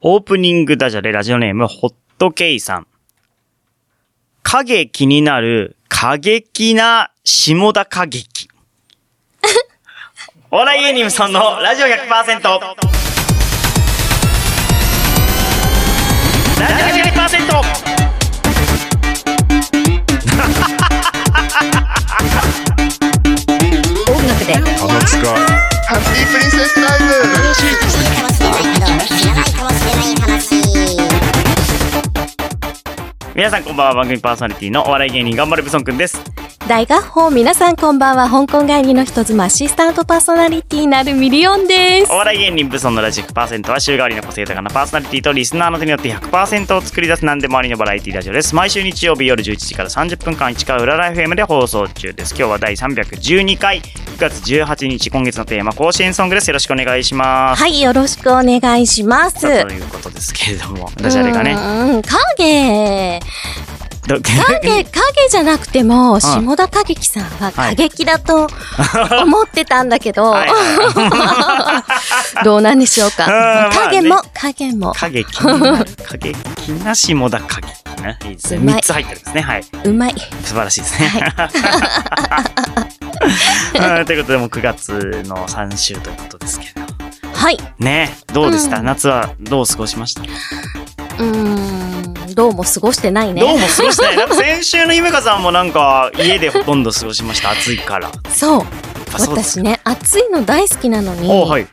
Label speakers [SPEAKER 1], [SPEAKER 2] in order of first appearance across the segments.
[SPEAKER 1] オープニングダジャレラジオネーム、ホットケイさん。影気になる過激な下田歌劇。お笑い芸人さんのラジオ100%。ラジオ100%。
[SPEAKER 2] 音楽で
[SPEAKER 3] 鼻つか
[SPEAKER 4] ハッピープリンセスタイム
[SPEAKER 1] 皆さんこんばんは、番組パーソナリティのお笑い芸人がんばれブソンくんです。
[SPEAKER 2] 大家好皆さんこんばんは香港帰りの人妻アシスタントパーソナリティなるミリオンです
[SPEAKER 1] お笑い芸人ブソンのラジオ100%は週替わりの個性豊かなパーソナリティとリスナーの手によって100%を作り出す何でもありのバラエティラジオです。毎週日曜日夜11時から30分間市川裏ライフ M で放送中です。今日は第312回9月18日今月のテーマ甲子園ソングです。よろしくお願いします。
[SPEAKER 2] はいよろしくお願いします
[SPEAKER 1] ということですけれども、ダジャレがね。
[SPEAKER 2] 影
[SPEAKER 1] ど
[SPEAKER 2] 影 影じゃなくても下田歌劇さんは過激だと思ってたんだけど
[SPEAKER 1] はい。は
[SPEAKER 2] どうなんでしょうか？影も影も。
[SPEAKER 1] 過激にな下田過激ね。いいですね。
[SPEAKER 2] うまい。
[SPEAKER 1] 3つ入ってるんですね。はい。
[SPEAKER 2] うまい。
[SPEAKER 1] 素晴らしいですね。うん。ということで、もう9月の3週ということですけど。
[SPEAKER 2] はい。
[SPEAKER 1] ね。どうでした、
[SPEAKER 2] うん。
[SPEAKER 1] 夏はどう過ごしました、
[SPEAKER 2] うーんどうも過ごしてないね
[SPEAKER 1] どうも過ごしてない。なんか先週の姫香さんもなんか家でほとんど過ごしました。暑いから。
[SPEAKER 2] そう
[SPEAKER 1] ぱそう
[SPEAKER 2] 私ね暑いの大好きなのに
[SPEAKER 1] おはい。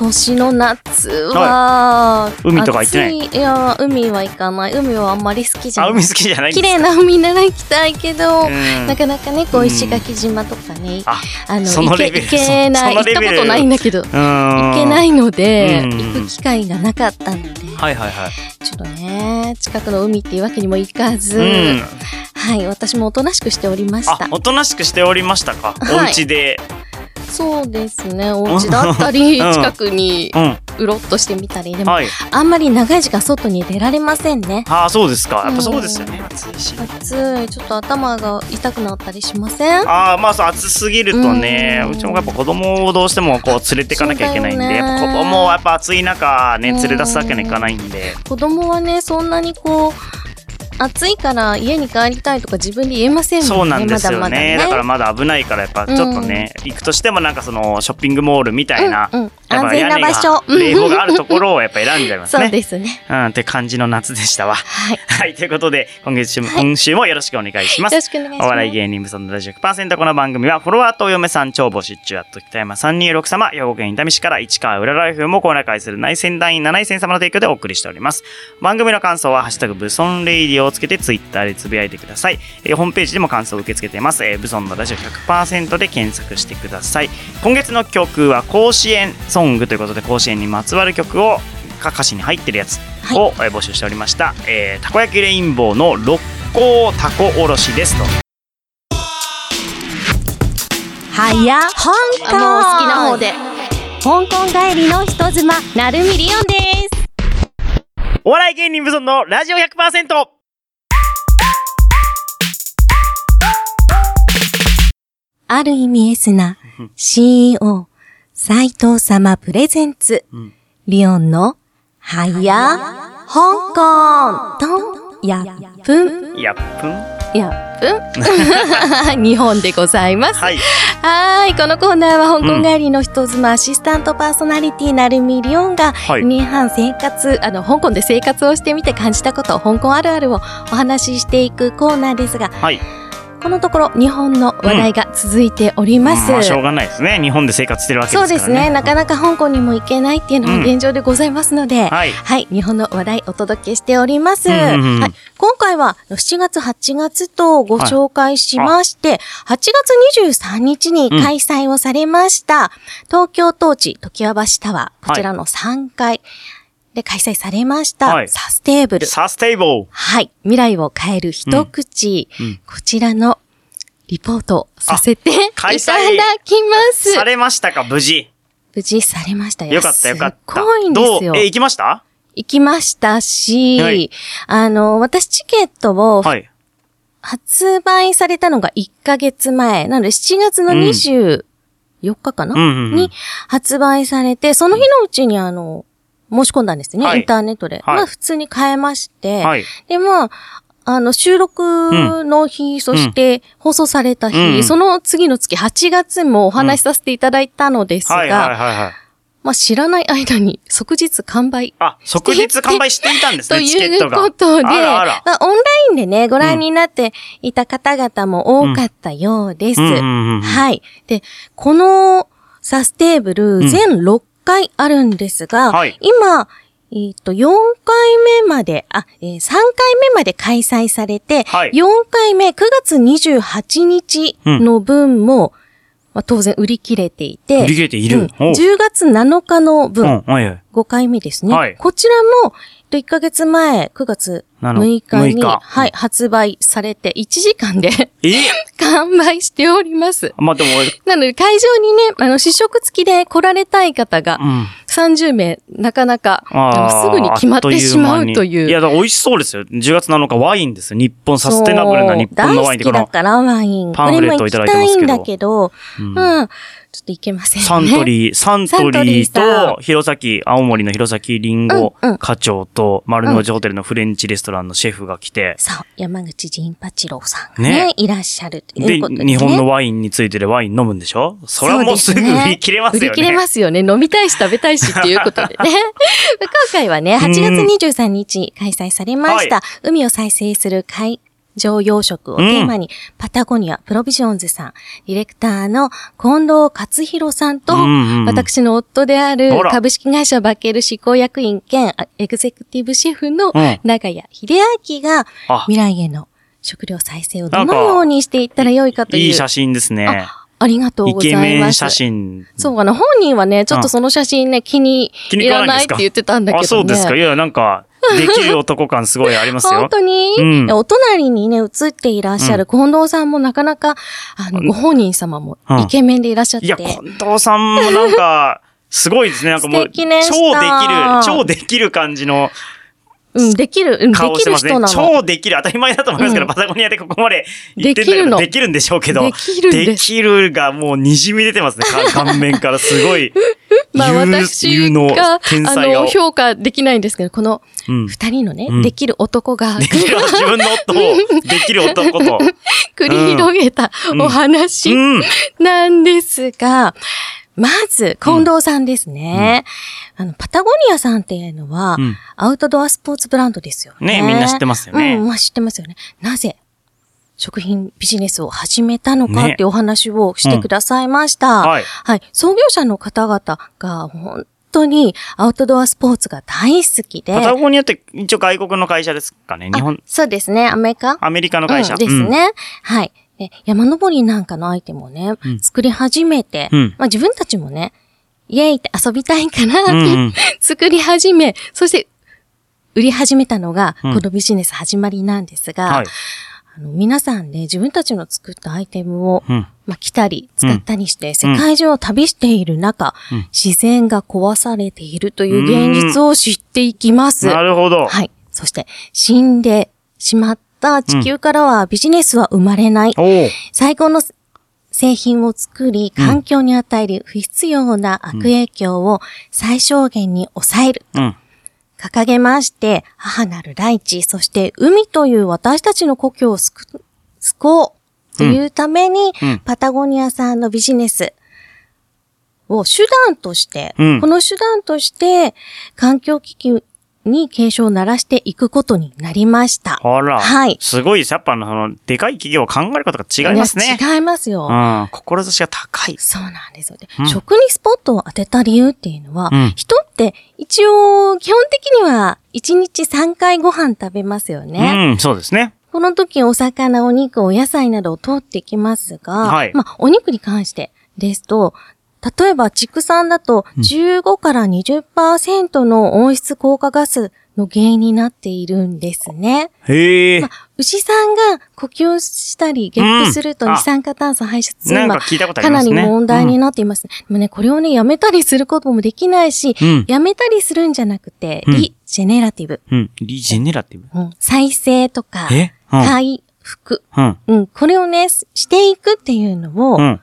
[SPEAKER 2] 今年の夏は、
[SPEAKER 1] 海とか行ってない？
[SPEAKER 2] 暑い。いや海は行かない。海はあんまり好きじゃ
[SPEAKER 1] あ、
[SPEAKER 2] ない。
[SPEAKER 1] 海好きじゃない
[SPEAKER 2] 綺麗な海なら行きたいけど、
[SPEAKER 1] うん。
[SPEAKER 2] なかなかねこう石垣島とかね、
[SPEAKER 1] あ、
[SPEAKER 2] あの行け行けない。行ったことないんだけど。行けないいので
[SPEAKER 1] うん。
[SPEAKER 2] 行く機会がなかったので
[SPEAKER 1] はいはいはい。
[SPEAKER 2] ちょっとね近くの海っていうわけにもいかず、
[SPEAKER 1] うん。
[SPEAKER 2] はい私もおとなしくしておりました、
[SPEAKER 1] あおとなしくしておりましたか？
[SPEAKER 2] はい。
[SPEAKER 1] お家で。
[SPEAKER 2] そうですね。お家だったり
[SPEAKER 1] うん。
[SPEAKER 2] 近くに
[SPEAKER 1] う
[SPEAKER 2] ろっとしてみたり。でも
[SPEAKER 1] はい。
[SPEAKER 2] あんまり長い時間外に出られませんね。
[SPEAKER 1] ああ、そうですか。やっぱそうですよね。暑いし。
[SPEAKER 2] 暑い。ちょっと頭が痛くなったりしません？
[SPEAKER 1] ああ、まあそう、暑すぎるとね、
[SPEAKER 2] う
[SPEAKER 1] ちもやっぱ子供をどうしてもこう連れていかなきゃいけないんで、子供はやっぱ暑い中ね、連れ出すわけにいかないんで。
[SPEAKER 2] 子供はねそんなにこう暑いから家に帰りたいとか自分で言えませんもんね
[SPEAKER 1] そうなんですよね。
[SPEAKER 2] まだまだね。
[SPEAKER 1] だからまだ危ないからやっぱちょっとね、行くとしてもなんかそのショッピングモールみたいな、
[SPEAKER 2] うんうん安全な場所。
[SPEAKER 1] 冷房があるところをやっぱ選んじゃいます
[SPEAKER 2] そう
[SPEAKER 1] ね。
[SPEAKER 2] ですね。
[SPEAKER 1] うん、って感じの夏でしたわ。
[SPEAKER 2] はい。
[SPEAKER 1] はい、ということで、今月も、
[SPEAKER 2] はい。
[SPEAKER 1] 今週もよろしくお願いします。
[SPEAKER 2] よろしくお願いします。
[SPEAKER 1] お笑い芸人無双のラジオ100%この番組は、フォロワーとお嫁さん超募集中。やっと北山326様、兵庫県伊丹市から市川浦ライフもコーナー会する内戦団員7戦様の提供でお送りしております。番組の感想は、ハッシュタグブソンレイディオをつけてツイッターでつぶやいてください。えーホームページでも感想を受け付けています。えー、ブソンのラジオ100%で検索してください。今月の曲は甲子園ソングということで、甲子園にまつわる曲を歌詞に入ってるやつを、えー募集しておりました、えーたこ焼きレインボーの六甲たこおろしですと。
[SPEAKER 2] はや香港もう好きな方で。香港帰りの人妻なるミリオンです。
[SPEAKER 1] お笑い芸人無尊のラジオ100%
[SPEAKER 2] ある意味エスな CEO 斉藤様プレゼンツ、
[SPEAKER 1] ん
[SPEAKER 2] リオンのはや香港とやっぷん。
[SPEAKER 1] やっぷん？
[SPEAKER 2] やっぷん？日本でございます。
[SPEAKER 1] はい。
[SPEAKER 2] はーい。このコーナーは香港帰りの人妻、アシスタントパーソナリティなるみりおんが、
[SPEAKER 1] はい。
[SPEAKER 2] 2年半生活、あの、香港で生活をしてみて感じたこと、香港あるあるをお話ししていくコーナーですが、
[SPEAKER 1] はい
[SPEAKER 2] このところ日本の話題が続いております。
[SPEAKER 1] まあしょうがないですね。日本で生活してるわけですからね。
[SPEAKER 2] そうですね。なかなか香港にも行けないっていうのも現状でございますので、
[SPEAKER 1] はい。
[SPEAKER 2] はい、日本の話題お届けしております。
[SPEAKER 1] うんうんうん。
[SPEAKER 2] はい、今回は7月、8月とご紹介しまして、8月23日に開催をされました、東京トーチ常盤橋タワー、こちらの3階で開催されました、
[SPEAKER 1] はい。
[SPEAKER 2] サステーブル。
[SPEAKER 1] サステーブル
[SPEAKER 2] はい、未来を変える一口、
[SPEAKER 1] うん。うん。
[SPEAKER 2] こちらのリポートをさせていただ
[SPEAKER 1] 開催
[SPEAKER 2] きます。
[SPEAKER 1] されましたか？無事。
[SPEAKER 2] 無事されました。よ。
[SPEAKER 1] よかったよかった。
[SPEAKER 2] すっごいんですよ。
[SPEAKER 1] え行きました？
[SPEAKER 2] 行きましたし、
[SPEAKER 1] はい。
[SPEAKER 2] あの、私チケットを
[SPEAKER 1] はい。
[SPEAKER 2] 発売されたのが1ヶ月前、なので7月の24日かな、
[SPEAKER 1] うん。
[SPEAKER 2] に発売されて、その日のうちにあの、申し込んだんですね、
[SPEAKER 1] はい
[SPEAKER 2] インターネットで。
[SPEAKER 1] はい
[SPEAKER 2] まあ普通に買えまして、
[SPEAKER 1] はい。
[SPEAKER 2] で、まあ、あの、収録の日、そして放送された日、
[SPEAKER 1] うん
[SPEAKER 2] その次の月、8月もお話しさせていただいたのですが。まあ知らない間に即日完売。
[SPEAKER 1] あ、即日完売していたんです
[SPEAKER 2] と
[SPEAKER 1] ね、チケ
[SPEAKER 2] いう
[SPEAKER 1] ットが。
[SPEAKER 2] ことで、
[SPEAKER 1] あらあら。
[SPEAKER 2] まあオンラインでね、ご覧になっていた方々も多かったようです。
[SPEAKER 1] うんうんうんうん
[SPEAKER 2] はい。で、このサステーブル、
[SPEAKER 1] ん
[SPEAKER 2] 全6回あるんですが、
[SPEAKER 1] はい。
[SPEAKER 2] 今、えっ、と、4回目まで、あ、えー3回目まで開催されて、
[SPEAKER 1] はい。
[SPEAKER 2] 4回目、9月28日の分も、まあ、当然売り切れていて、
[SPEAKER 1] 売り切れている。
[SPEAKER 2] うん。
[SPEAKER 1] おう。
[SPEAKER 2] 10月7日の分、
[SPEAKER 1] うん、はいはい。
[SPEAKER 2] 5回目ですね。
[SPEAKER 1] はい
[SPEAKER 2] こちらも、えっと1ヶ月前、9月
[SPEAKER 1] なる
[SPEAKER 2] 6日に、
[SPEAKER 1] 6日
[SPEAKER 2] はい、発売されて、1時間で
[SPEAKER 1] え？
[SPEAKER 2] 完売しております。
[SPEAKER 1] まあでも、
[SPEAKER 2] なので、会場にね、あの、試食付きで来られたい方が
[SPEAKER 1] うん。
[SPEAKER 2] 30名、なかなか、すぐに決まってしまうという。
[SPEAKER 1] いや、美味しそうですよ。10月7日ワインですよ。日本サステナブルな日本のワインで、
[SPEAKER 2] そう大好きだからワイン。
[SPEAKER 1] パンフレットをいただいてますけど
[SPEAKER 2] これも行きたいんだけど、
[SPEAKER 1] うん
[SPEAKER 2] うん、ちょっといけませんね。
[SPEAKER 1] サントリー、サントリーと、弘前、青森の弘前リンゴ
[SPEAKER 2] うんうん
[SPEAKER 1] 課長と、丸の内ホテルのフレンチレストランのシェフが来て、
[SPEAKER 2] そう、山口仁八郎さんがね、
[SPEAKER 1] ね
[SPEAKER 2] いらっしゃる
[SPEAKER 1] で。日本のワインについてでワイン飲むんでしょ？それはもうすぐ売り切れますよね。
[SPEAKER 2] 売り切れますよね。飲みたいし食べたいしっていうことでね。今回はね、8月23日開催されました、
[SPEAKER 1] は
[SPEAKER 2] 海を再生する海上養殖をテーマに、パタゴニアプロビジョンズさん、ディレクターの近藤勝弘さんと、
[SPEAKER 1] うんうんうん
[SPEAKER 2] 私の夫である株式会社バケル執行役員兼あエグゼクティブシェフの
[SPEAKER 1] うん
[SPEAKER 2] 長谷秀明が
[SPEAKER 1] あ
[SPEAKER 2] 未来への食料再生をどのようにしていったらよいかという。
[SPEAKER 1] いい写真ですね。
[SPEAKER 2] あありがとう
[SPEAKER 1] イ
[SPEAKER 2] ございます。
[SPEAKER 1] ケメン写真。
[SPEAKER 2] そうかな。本人はね、ちょっとその写真ね、気に入ら
[SPEAKER 1] な
[SPEAKER 2] いって言ってたんだけどね。
[SPEAKER 1] あ、そうですか。いや、なんか、できる男感すごいありますよ。
[SPEAKER 2] 本当に、
[SPEAKER 1] うん
[SPEAKER 2] お隣にね、映っていらっしゃる近藤さんもなかなか、あの、ご本人様も
[SPEAKER 1] うん
[SPEAKER 2] イケメンでいらっしゃって。
[SPEAKER 1] いや、近藤さんもなんか、すごいですね。なんかもう、超できる、超できる感じの
[SPEAKER 2] うん、できる、うん、できる人な。の。
[SPEAKER 1] 超できる。当たり前だと思いますけど、
[SPEAKER 2] うん
[SPEAKER 1] パタゴニアでここまで行ってんだ
[SPEAKER 2] できるの
[SPEAKER 1] からできるんでしょうけど。
[SPEAKER 2] できるんで
[SPEAKER 1] きるがもう滲み出てますね。か顔面からすごい。
[SPEAKER 2] まあ
[SPEAKER 1] 有
[SPEAKER 2] 私が、あの、。評価できないんですけど、この
[SPEAKER 1] うん。
[SPEAKER 2] 二人のね、
[SPEAKER 1] うん
[SPEAKER 2] できる男が
[SPEAKER 1] できる、自分の夫を、できる男と。
[SPEAKER 2] 繰り広げたお話
[SPEAKER 1] うん。
[SPEAKER 2] なんですが、まず、近藤さんですね。あの、パタゴニアさんっていうのは、
[SPEAKER 1] うん
[SPEAKER 2] アウトドアスポーツブランドですよね。
[SPEAKER 1] ねみんな知ってますよね
[SPEAKER 2] うん、まあ知ってますよね。なぜ、食品ビジネスを始めたのか
[SPEAKER 1] ね
[SPEAKER 2] っていうお話をしてくださいました。
[SPEAKER 1] はい
[SPEAKER 2] はい。創業者の方々が本当にアウトドアスポーツが大好きで。
[SPEAKER 1] パタゴニアって一応外国の会社ですかね。日
[SPEAKER 2] あ
[SPEAKER 1] 本、
[SPEAKER 2] そうですね。アメリカ？
[SPEAKER 1] アメリカの会社。
[SPEAKER 2] うんですね。はい。で山登りなんかのアイテムをね、
[SPEAKER 1] うん
[SPEAKER 2] 作り始めて、
[SPEAKER 1] うん
[SPEAKER 2] まあ自分たちもね、イエーイって遊びたいかなって、
[SPEAKER 1] うんうん
[SPEAKER 2] 作り始め、そして売り始めたのが、
[SPEAKER 1] うん
[SPEAKER 2] このビジネス始まりなんですが、
[SPEAKER 1] はい。
[SPEAKER 2] あの皆さんね、自分たちの作ったアイテムを、
[SPEAKER 1] うん。
[SPEAKER 2] まあ、着たり、使ったりして、世界中を旅している中、
[SPEAKER 1] うん
[SPEAKER 2] 自然が壊されているという現実を知っていきます。
[SPEAKER 1] なるほど。
[SPEAKER 2] はい。そして、死んでしまった地球からはビジネスは生まれない。
[SPEAKER 1] おお。
[SPEAKER 2] 最高の製品を作り、環境に与える不必要な悪影響を最小限に抑える。
[SPEAKER 1] うん。
[SPEAKER 2] 掲げまして、母なる大地、そして海という私たちの故郷を救おうというために、
[SPEAKER 1] うん
[SPEAKER 2] パタゴニアさんのビジネスを手段として、
[SPEAKER 1] うん
[SPEAKER 2] この手段として環境危機に警鐘を鳴らしていくことになりました。
[SPEAKER 1] あら。
[SPEAKER 2] はい
[SPEAKER 1] すごいです。やっぱあの、そのでかい企業は考えることが違いますね。
[SPEAKER 2] 違いますよ。
[SPEAKER 1] うん。志が高い。
[SPEAKER 2] そうなんですよ。で
[SPEAKER 1] うん
[SPEAKER 2] 食にスポットを当てた理由っていうのは、
[SPEAKER 1] うん
[SPEAKER 2] 人って一応基本的には1日3回ご飯食べますよね。
[SPEAKER 1] うん、そうですね。
[SPEAKER 2] この時お魚、お肉、お野菜などを通ってきますが、
[SPEAKER 1] はい
[SPEAKER 2] まあお肉に関してですと、例えば畜産だと15から20%の温室効果ガスの原因になっているんですね。
[SPEAKER 1] へえ
[SPEAKER 2] ま。あ、牛さんが呼吸したり、ゲップすると二酸化炭素排出、
[SPEAKER 1] なんか
[SPEAKER 2] 今
[SPEAKER 1] 聞いたことあ
[SPEAKER 2] かなり。問題になっています。でもね、これをね、やめたりすることもできないし、
[SPEAKER 1] うん
[SPEAKER 2] やめたりするんじゃなくて、
[SPEAKER 1] うん
[SPEAKER 2] リジェネラティブ、
[SPEAKER 1] うん。うん。リジェネラティブ。
[SPEAKER 2] うん再生とか。回復、
[SPEAKER 1] うん。
[SPEAKER 2] うん、これをね、していくっていうのを、
[SPEAKER 1] うん。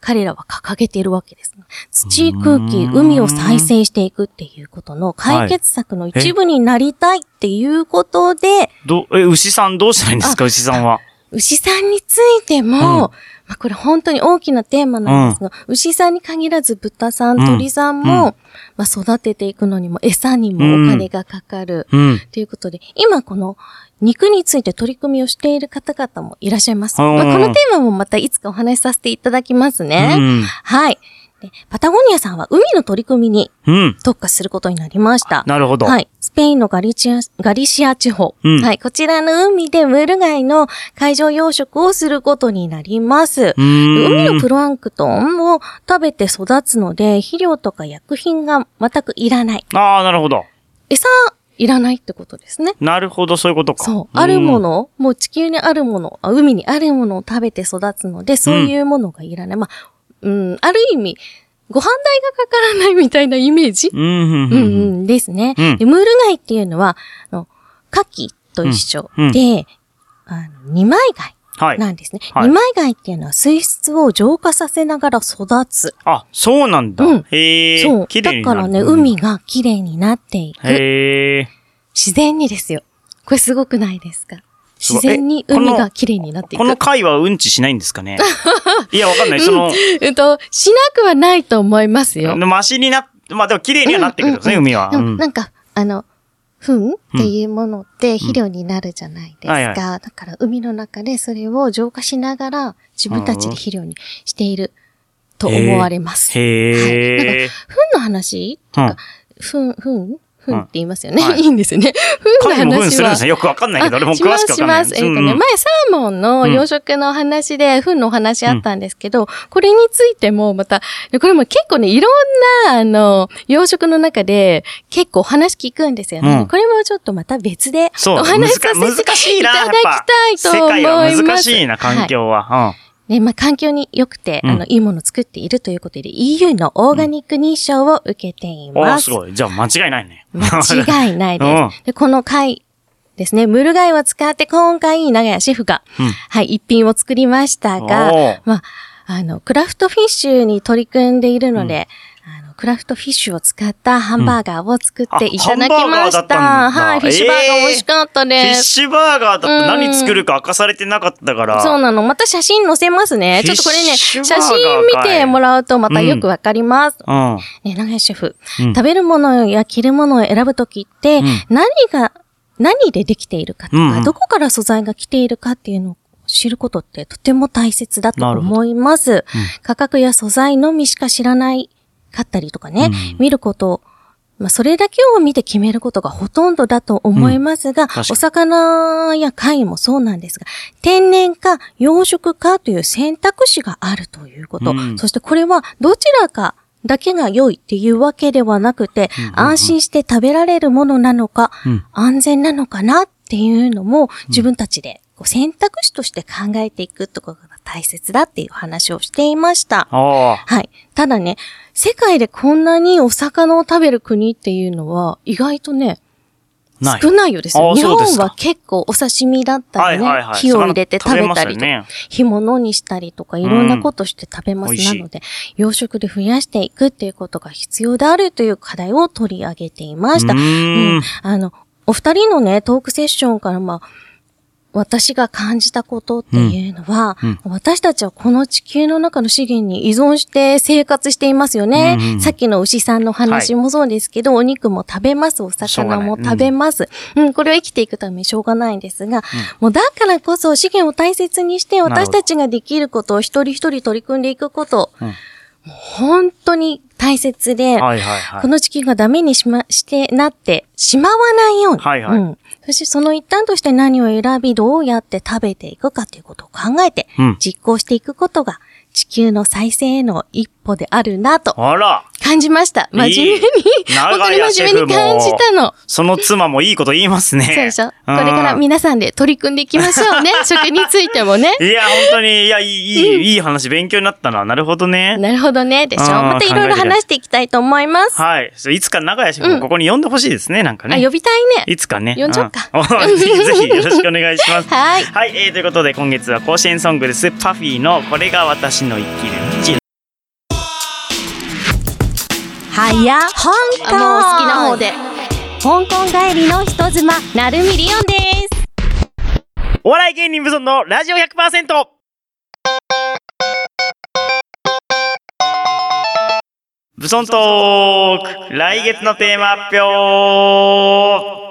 [SPEAKER 2] 彼らは掲げているわけです。土、空気、海を再生していくっていうことの解決策の一部になりたいっていうことで、
[SPEAKER 1] ど、え、牛さんどうしたらいいんですか？牛さんは。
[SPEAKER 2] 牛さんについても、
[SPEAKER 1] うん
[SPEAKER 2] まあ、これ本当に大きなテーマなんですが、牛さんに限らず豚さん、
[SPEAKER 1] うん
[SPEAKER 2] 鳥さんも、
[SPEAKER 1] うん
[SPEAKER 2] まあ、育てていくのにも餌にもお金がかかる。
[SPEAKER 1] うん。
[SPEAKER 2] ということで、今この肉について取り組みをしている方々もいらっしゃいます。
[SPEAKER 1] うん
[SPEAKER 2] まあ、このテーマもまたいつかお話しさせていただきますね。
[SPEAKER 1] うん。
[SPEAKER 2] はい。でパタゴニアさんは海の取り組みに
[SPEAKER 1] うん。
[SPEAKER 2] 特化することになりました。
[SPEAKER 1] なるほど。
[SPEAKER 2] はい。スペインのガリチア、ガリシア地方。
[SPEAKER 1] うん
[SPEAKER 2] はい。こちらの海でムール貝の海上養殖をすることになります。海のプランクトンを食べて育つので、肥料とか薬品が全くいらない。
[SPEAKER 1] ああ、なるほど。
[SPEAKER 2] 餌いらないってことですね。
[SPEAKER 1] なるほど、そういうことか。
[SPEAKER 2] そう。あるもの、もう地球にあるもの、あ海にあるものを食べて育つので、そういうものがいらない。まあ、うん、ある意味、ご飯代がかからないみたいなイメージ？
[SPEAKER 1] うん。うん。
[SPEAKER 2] ですね。
[SPEAKER 1] うん
[SPEAKER 2] で、ムール貝っていうのは、あの、牡蠣と一緒で、あの二枚貝
[SPEAKER 1] はい。
[SPEAKER 2] なんですね。
[SPEAKER 1] はい
[SPEAKER 2] 二枚貝っていうのは水質を浄化させながら育つ。
[SPEAKER 1] あ、そうなんだ。
[SPEAKER 2] うん
[SPEAKER 1] へえ。
[SPEAKER 2] そう。だからね、海。が綺麗になっていく。
[SPEAKER 1] へえ。
[SPEAKER 2] 自然にですよ。これすごくないですか？自然に海が綺麗になっていく。
[SPEAKER 1] この貝はうんちしないんですかね？いや、わかんない。その、
[SPEAKER 2] えっと、しなくはないと思いますよ。
[SPEAKER 1] マシにな、まあでも綺麗にはなってくるんですね、
[SPEAKER 2] うんうん
[SPEAKER 1] 海は。
[SPEAKER 2] なんか、あの、糞っていうものって肥料になるじゃないですか。
[SPEAKER 1] はいはい
[SPEAKER 2] だから海の中でそれを浄化しながら自分たちで肥料にしていると思われます。
[SPEAKER 1] へ
[SPEAKER 2] はい、なん
[SPEAKER 1] え。
[SPEAKER 2] か、糞の話？とか、糞、糞？糞って言いますよね。
[SPEAKER 1] はい
[SPEAKER 2] い、いんですよね。糞の
[SPEAKER 1] 貝も
[SPEAKER 2] 話は。
[SPEAKER 1] 糞するんですね。よくわかんないけど、俺も
[SPEAKER 2] します
[SPEAKER 1] 詳しくわかんない。
[SPEAKER 2] します。えっ、とね、
[SPEAKER 1] うん
[SPEAKER 2] 前サーモンの養殖の話で、糞のお話あったんですけど、これについてもまた、これも結構ね、いろんな、あの、養殖の中で結構お話聞くんですよね。
[SPEAKER 1] うん
[SPEAKER 2] これもちょっとまた別でお話しさせ
[SPEAKER 1] 難
[SPEAKER 2] て
[SPEAKER 1] い
[SPEAKER 2] ただ。きたいと思います。
[SPEAKER 1] 世界は難しいな、環境は。
[SPEAKER 2] ね、まあ、環境に良くて、
[SPEAKER 1] うん
[SPEAKER 2] あの、いいものを作っているということで、EU のオーガニック認証を受けてい
[SPEAKER 1] うん。おー、
[SPEAKER 2] ます。
[SPEAKER 1] すごい。じゃあ間違いないね。
[SPEAKER 2] 間違いないです。
[SPEAKER 1] うん
[SPEAKER 2] で、この貝ですね、ムル貝を使って今回、長屋シェフが、
[SPEAKER 1] うん
[SPEAKER 2] はい、一品を作りましたがまあ、あの、クラフトフィッシュに取り組んでいるので、あの、クラフトフィッシュを使ったハンバーガーを作っていただきまし
[SPEAKER 1] た
[SPEAKER 2] はい、フィッシュバーガー美味しかった
[SPEAKER 1] フィッ
[SPEAKER 2] です。
[SPEAKER 1] シュバーガーだって何作るか明かされてなかったから。
[SPEAKER 2] そうなの。また写真載せますね。ちょっとこれね、写真見てもらうとまたよくわかります。
[SPEAKER 1] うん。
[SPEAKER 2] ね、長屋シェフ、
[SPEAKER 1] うん
[SPEAKER 2] 食べるものや着るものを選ぶときって、
[SPEAKER 1] ん
[SPEAKER 2] 何が、何でできているかとか、
[SPEAKER 1] うんうん
[SPEAKER 2] どこから素材が来ているかっていうのを知ることってとても大切だと思います。価格や素材のみしか知らないかったりとかね、
[SPEAKER 1] うん。
[SPEAKER 2] 見ること、まあ、それだけを見て決めることがほとんどだと思いますが、
[SPEAKER 1] 確かに。
[SPEAKER 2] お魚や貝もそうなんですが、天然か養殖かという選択肢があるということ。
[SPEAKER 1] うん。
[SPEAKER 2] そしてこれはどちらかだけが良いっていうわけではなくて、安心して食べられるものなのか、
[SPEAKER 1] うん。
[SPEAKER 2] 安全なのかなっていうのも自分たちで選択肢として考えていくってことが大切だっていう話をしていました。
[SPEAKER 1] あ
[SPEAKER 2] はい。ただね、世界でこんなにお魚を食べる国っていうのは意外とね、
[SPEAKER 1] あ、ない。
[SPEAKER 2] 少ないようですよ。
[SPEAKER 1] あ
[SPEAKER 2] 日本は結構お刺身だったりね、
[SPEAKER 1] はいはいはい
[SPEAKER 2] 火を入れて食べたりとか、
[SPEAKER 1] ね
[SPEAKER 2] 干物にしたりとかいろんなことして食べます。
[SPEAKER 1] うん
[SPEAKER 2] なので、養殖で増やしていくっていうことが必要であるという課題を取り上げていました。
[SPEAKER 1] うーん
[SPEAKER 2] あの、お二人のね、トークセッションから、まあ、私が感じたことっていうのは、
[SPEAKER 1] うん。
[SPEAKER 2] 私たちはこの地球の中の資源に依存して生活していますよね。
[SPEAKER 1] うんうん
[SPEAKER 2] さっきの牛さんの話もそうですけど、お肉も食べます、お魚も食べます。うん、これは生きていくためにしょうがないんですが、もうだからこそ資源を大切にして私たちができることを一人一人取り組んでいくこと、本当に大切で、
[SPEAKER 1] はいはいはい。
[SPEAKER 2] この地球がダメにしま、してなってしまわないように。
[SPEAKER 1] はいはい
[SPEAKER 2] うん。そしてその一端として何を選び、どうやって食べていくかということを考えて
[SPEAKER 1] うん、
[SPEAKER 2] 実行していくことが地球の再生への一歩であるなと
[SPEAKER 1] あら、
[SPEAKER 2] 感じました。真面目に本当に真面目に感じたの。
[SPEAKER 1] その妻もいいこと言いますね。
[SPEAKER 2] そうでしょこ
[SPEAKER 1] うん
[SPEAKER 2] れから皆さんで取り組んでいきましょうね。食についてもね。
[SPEAKER 1] いや、本当に、いや、いい、いい、いい話、勉強になったな。なるほどね。
[SPEAKER 2] なるほどね。でしょ
[SPEAKER 1] うん
[SPEAKER 2] またいろいろ話していきたいと思います。
[SPEAKER 1] はい。いつか長屋シェフもここに呼んでほしいですね、なんか
[SPEAKER 2] あ、
[SPEAKER 1] ね。
[SPEAKER 2] 呼びたいね。
[SPEAKER 1] いつかね。
[SPEAKER 2] 呼んじゃおうか
[SPEAKER 1] ぜひぜひ よろしくお願いします。
[SPEAKER 2] はい
[SPEAKER 1] はい、えーということで今月は甲子園ソングです。パフィーのこれが私の生きる
[SPEAKER 2] あ、いや、香港
[SPEAKER 3] もう好きな方で。
[SPEAKER 2] 香港帰りの人妻、なるみりおんです。
[SPEAKER 1] お笑い芸人無尊のラジオ 100%! ブソントーク来月のテーマ発表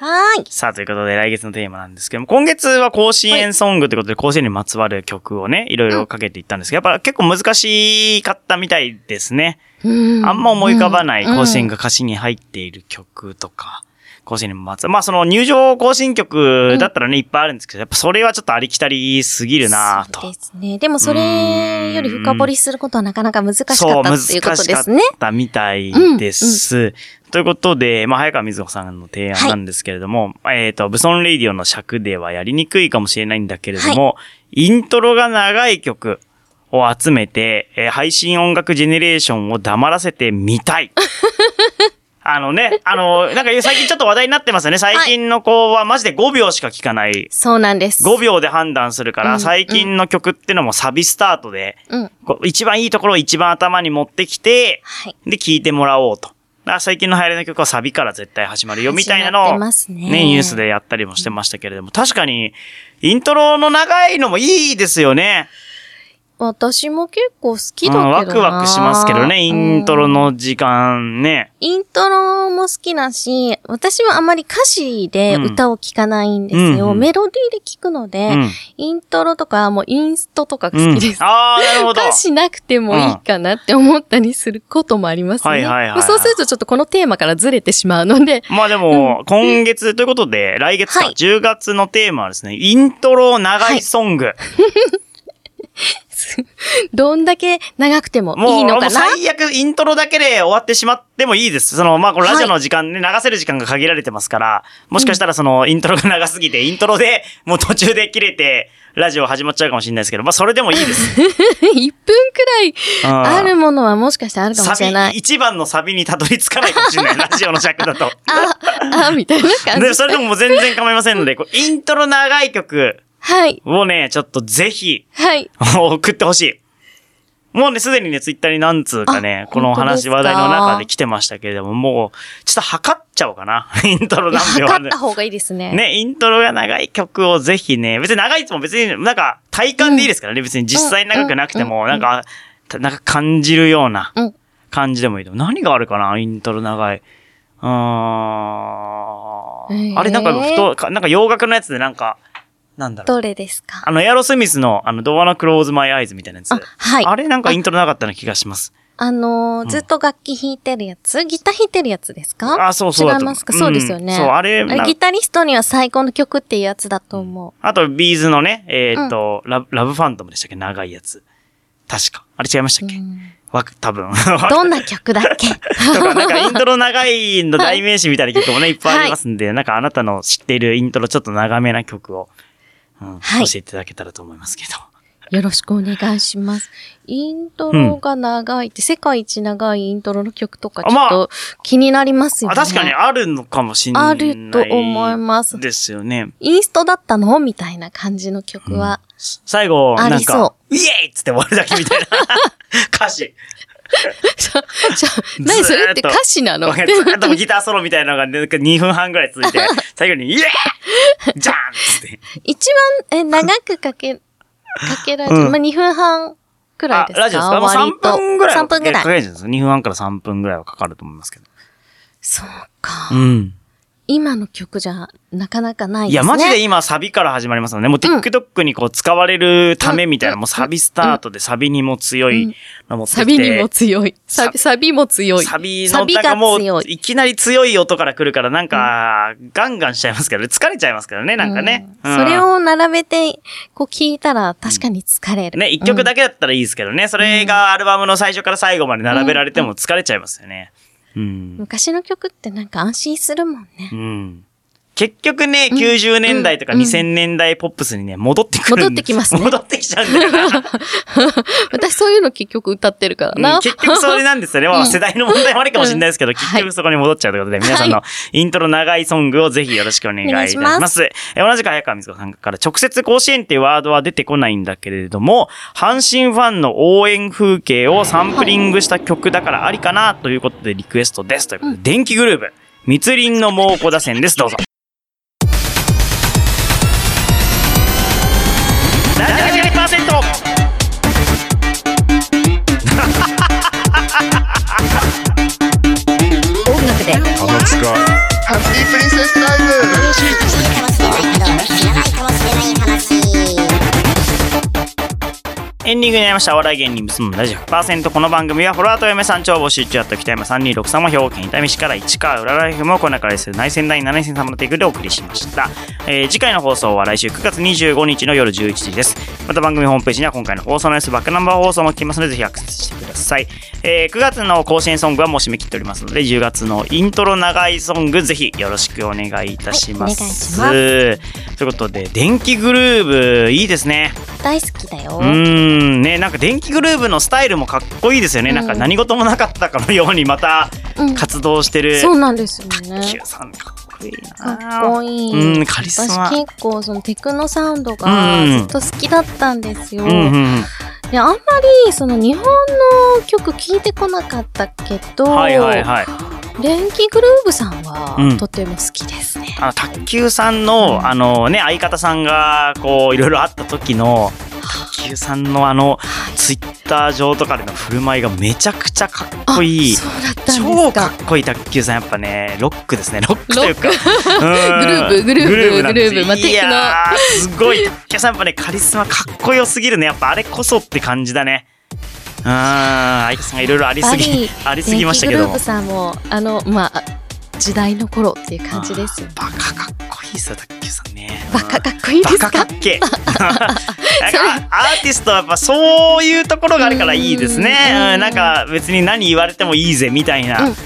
[SPEAKER 2] はーい。
[SPEAKER 1] さあ、ということで来月のテーマなんですけども、今月は甲子園ソングということで、甲子園にまつわる曲をね、いろいろかけていったんですけど、やっぱ結構難しかったみたいですね。
[SPEAKER 2] うん。
[SPEAKER 1] あんま思い浮かばない
[SPEAKER 2] うん。
[SPEAKER 1] 甲子園が歌詞に入っている曲とか、甲子園にまつ。まあその入場行進曲だったらね、いっぱいあるんですけど、やっぱそれはちょっとありきたりすぎるなぁと。
[SPEAKER 2] そうですね。でもそれより深掘りすることはなかなか難しかった
[SPEAKER 1] そう、
[SPEAKER 2] って
[SPEAKER 1] 難
[SPEAKER 2] いうこと
[SPEAKER 1] しかっ
[SPEAKER 2] ですね。
[SPEAKER 1] たみたいです。ということで、まあ、早川瑞穂さんの提案なんですけれども、えっ、と、ブソンレイディオの尺ではやりにくいかもしれないんだけれども、イントロが長い曲を集めて、えー配信音楽ジェネレーションを黙らせてみたい。あのね、あの、なんか最近ちょっと話題になってますよね。最近の子はマジで5秒しか聞かない。
[SPEAKER 2] そうなんです。
[SPEAKER 1] 5秒で判断するから、
[SPEAKER 2] うん
[SPEAKER 1] 最近の曲ってのもサビスタートで、
[SPEAKER 2] うん。
[SPEAKER 1] 一番いいところを一番頭に持ってきて、
[SPEAKER 2] はい。
[SPEAKER 1] で、聴いてもらおうと。最近の流行りの曲はサビから絶対始まるよみたいなのを、
[SPEAKER 2] ね
[SPEAKER 1] ニュースでやったりもしてましたけれども、確かに、イントロの長いのもいいですよね。
[SPEAKER 2] 私も結構好き
[SPEAKER 1] うん
[SPEAKER 2] だけどな、
[SPEAKER 1] ワクワクしますけどね、イントロの時間ね。
[SPEAKER 2] イントロも好きだし、私はあまり歌詞で歌を聴かないんですよ。
[SPEAKER 1] うんうん
[SPEAKER 2] メロディーで聴くので、
[SPEAKER 1] うん。
[SPEAKER 2] イントロとかもうインストとか
[SPEAKER 1] うん
[SPEAKER 2] 好きです。
[SPEAKER 1] ああ、なるほど。
[SPEAKER 2] 歌詞なくてもいいかなって思ったりすることもありますね。
[SPEAKER 1] はいはいはい
[SPEAKER 2] そうするとちょっとこのテーマからずれてしまうので、
[SPEAKER 1] まあでも、今月ということで、来月か、
[SPEAKER 2] はい
[SPEAKER 1] 10月のテーマはですね、イントロ長いソング。
[SPEAKER 2] どんだけ長くてもいいのかな？
[SPEAKER 1] 最悪イントロだけで終わってしまってもいいです。その、まあ、このラジオの時間ね、流せる時間が限られてますから、もしかしたらその、イントロが長すぎて、イントロでもう途中で切れて、ラジオ始まっちゃうかもしれないですけど、まあ、それでもいいです。
[SPEAKER 2] 1分くらい
[SPEAKER 1] うん
[SPEAKER 2] あるものはもしかしたらあるかもしれない。、
[SPEAKER 1] 一番のサビにたどり着かないかもしれない。ラジオの尺だと。
[SPEAKER 2] あ、あ、みたいな感じ
[SPEAKER 1] で、。それでももう全然構いませんので、こうイントロ長い曲
[SPEAKER 2] はい。
[SPEAKER 1] をね、ちょっとぜひ、
[SPEAKER 2] はい。
[SPEAKER 1] 送ってほしい。もうね、すでにね、ツイッターに何通かね、
[SPEAKER 2] あ
[SPEAKER 1] この話、話題の中で来てましたけれども、もう、ちょっと測っちゃおうかな。イントロ何秒
[SPEAKER 2] 測った方がいいですね。
[SPEAKER 1] ね、イントロが長い曲をぜひね、別に長いつも別になんか体感でいいですからね、別に実際長くなくても、
[SPEAKER 2] うん
[SPEAKER 1] なんか、たなんか感じるような
[SPEAKER 2] うん
[SPEAKER 1] 感じでもいいと思う。何があるかなイントロ長い。うーん。
[SPEAKER 2] へー
[SPEAKER 1] あれなんかふと、かなんか洋楽のやつでなんか、なんだろう。
[SPEAKER 2] どれですか？
[SPEAKER 1] あの、エアロスミスの、あの、ドアのクローズマイアイズみたいなやつ。
[SPEAKER 2] あはい
[SPEAKER 1] あれなんかイントロなかったような気がします。
[SPEAKER 2] あのーずっと楽器弾いてるやつギター弾いてるやつですか？
[SPEAKER 1] あそうそう
[SPEAKER 2] 違いますか、そうですよね。
[SPEAKER 1] うんそうあれな
[SPEAKER 2] ギタリストには最高の曲っていうやつだと思う。
[SPEAKER 1] あと、ビーズのね、えーっと、ラブ、ラブファントムでしたっけ？長いやつ。確か。あれ違いましたっけ、
[SPEAKER 2] うん
[SPEAKER 1] わく、多分。
[SPEAKER 2] どんな曲だっけ？
[SPEAKER 1] とか、なんかイントロ長いの代名詞みたいな曲もね、いっぱいありますんで、なんかあなたの知っているイントロちょっと長めな曲を、うん
[SPEAKER 2] はい
[SPEAKER 1] 教えていただけたらと思いますけど。
[SPEAKER 2] よろしくお願いします。イントロが長いって、世界一長いイントロの曲とかちょ
[SPEAKER 1] まあ
[SPEAKER 2] っと気になりますよね。
[SPEAKER 1] あ、確かにあるのかもしれない。
[SPEAKER 2] あると思います
[SPEAKER 1] ですよね。
[SPEAKER 2] インストだったの？みたいな感じの曲は。
[SPEAKER 1] 最後、
[SPEAKER 2] あり
[SPEAKER 1] なんか
[SPEAKER 2] そ、
[SPEAKER 1] イエーイっつって終わるだけみたいな 歌詞。
[SPEAKER 2] じゃ、じゃ、何それって歌詞なの？
[SPEAKER 1] ずーっとギターソロみたいなのがなんか2分半ぐらい続いて、最後にイエーイジャーンって。
[SPEAKER 2] 一番、え、長くかけ、かけられてる、
[SPEAKER 1] うん
[SPEAKER 2] まあ、2分半くらいですか？
[SPEAKER 1] ラジオですか？もう
[SPEAKER 2] 割と
[SPEAKER 1] 3分ぐらいは。
[SPEAKER 2] 3分ぐらい。
[SPEAKER 1] かかるんです2分半から3分ぐらいはかかると思いますけど。
[SPEAKER 2] そうか。
[SPEAKER 1] うん。
[SPEAKER 2] 今の曲じゃ、なかなかないですね。
[SPEAKER 1] いや、マジで今サビから始まりますので、もう TikTok にこう使われるためみたいな、もうサビスタートでサビにも強いの持ってきて。
[SPEAKER 2] サビにも強い。サビ、サビも強い。
[SPEAKER 1] サビの、
[SPEAKER 2] サビが
[SPEAKER 1] なんかもう、
[SPEAKER 2] 強い。
[SPEAKER 1] いきなり強い音から来るから、なんか、ガンガンしちゃいますけどね、疲れちゃいますけどね、なんかね。うん
[SPEAKER 2] うんそれを並べて、こう聞いたら確かに疲れる。
[SPEAKER 1] ね、一曲だけだったらいいですけどね、それがアルバムの最初から最後まで並べられても疲れちゃいますよね。うん。
[SPEAKER 2] 昔の曲ってなんか安心するもんね
[SPEAKER 1] う。ん。結局ね、
[SPEAKER 2] うん
[SPEAKER 1] 90年代とか
[SPEAKER 2] うん
[SPEAKER 1] 2000年代ポップスにね、戻ってくる。
[SPEAKER 2] 戻ってきますね
[SPEAKER 1] 戻ってきちゃうんだよな。
[SPEAKER 2] 私そういうの結局歌ってるからな。
[SPEAKER 1] うん結局それなんですよね。まあ
[SPEAKER 2] うん
[SPEAKER 1] 世代の問題もあるかもしれないですけど、
[SPEAKER 2] うん
[SPEAKER 1] 結局そこに戻っちゃうということで、皆さんのイントロ長いソングをぜひよろしくお願いいたします。え同じく早川水子さんから直接甲子園っていうワードは出てこないんだけれども、阪神ファンの応援風景をサンプリングした曲だからありかなということでリクエストです。ということで、電気グルーヴ、密林の猛虎打線です。どうぞ。ディングになりました。お笑い芸人結むラジオ100%。この番組は、フォロワーと嫁さん超募集中やった北山3263も兵庫県伊丹市から市川浦ライフもこの中でする内戦第7戦様のテイクでお送りしました。えー次回の放送は来週9月25日の夜11時です。また番組ホームページには今回の放送の様子、バックナンバー放送も聞きますので、ぜひアクセスしてください。えー9月の甲子園ソングはもう締め切っておりますので、10月のイントロ長いソング、ぜひよろしくお願いいたします。
[SPEAKER 2] はいお願いします
[SPEAKER 1] ということで、電気グルーヴ、いいですね。
[SPEAKER 2] 大好きだよ。
[SPEAKER 1] うーんねなんか電気グルーヴのスタイルもかっこいいですよね、
[SPEAKER 2] うん
[SPEAKER 1] なんか何事もなかったかのようにまた
[SPEAKER 2] うん
[SPEAKER 1] 活動してる、
[SPEAKER 2] そうなんですよね。
[SPEAKER 1] Q さんかっこいいな。
[SPEAKER 2] かっこいい。
[SPEAKER 1] うんカリスマ。
[SPEAKER 2] 私結構そのテクノサウンドが
[SPEAKER 1] うん。
[SPEAKER 2] ずっと好きだったんですよ。
[SPEAKER 1] うんうんうん。
[SPEAKER 2] であんまりその日本の曲聴いてこなかったけど、
[SPEAKER 1] はいはいはい
[SPEAKER 2] 電気グルーヴさんは
[SPEAKER 1] うん。
[SPEAKER 2] とても好きですね。
[SPEAKER 1] あの卓球さんのあのね相方さんがこういろいろあった時の卓球さんのあのツイッター上とかでの振る舞いがめちゃくちゃかっこいい超
[SPEAKER 2] か。
[SPEAKER 1] かっこいい卓球さん。やっぱねロックですね。ロックというか。グ
[SPEAKER 2] ループグループ
[SPEAKER 1] なんです
[SPEAKER 2] グループまあ
[SPEAKER 1] いやーすごい。卓球さんやっぱねカリスマかっこよすぎるね。やっぱあれこそって感じだねうん相方さんがいろいろありすぎありすぎましたけど。
[SPEAKER 2] 電気グルーヴさんもあのまあ時代の頃っていう感じです。
[SPEAKER 1] バカかっこいいっすよ卓球さんね。
[SPEAKER 2] バカかっこいいですか？
[SPEAKER 1] バカかっけ。アーティストはやっぱそういうところがあるからいいですね。
[SPEAKER 2] うん。
[SPEAKER 1] うんなんか別に何言われてもいいぜみたいな、
[SPEAKER 2] うん。うん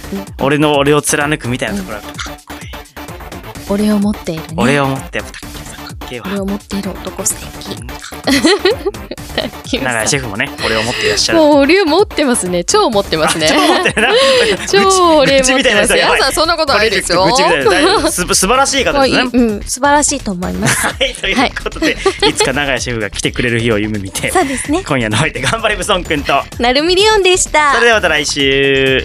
[SPEAKER 1] 俺の俺を貫くみたいなところがかっこいい、
[SPEAKER 2] 俺を持っているね。
[SPEAKER 1] 俺を持ってやっぱ卓球さんかっけえわ
[SPEAKER 2] 俺を持っている男素敵。
[SPEAKER 1] うんかシェフもね俺を持っていらっしゃる
[SPEAKER 2] もう俺を持ってますね。超持ってますね。
[SPEAKER 1] 超持ってるな
[SPEAKER 2] 超俺持ってます。
[SPEAKER 1] 愚痴みたいなやつ
[SPEAKER 2] やさんそんなことないですよ。
[SPEAKER 1] す素晴らしい方ですね
[SPEAKER 2] うん、素晴らしいと思います。
[SPEAKER 1] はいということで、い、つか長屋シェフが来てくれる日を夢見て
[SPEAKER 2] そうですね。
[SPEAKER 1] 今夜のお相手頑張れブソン君と
[SPEAKER 2] なるみりおんでした
[SPEAKER 1] それ。ではまた来週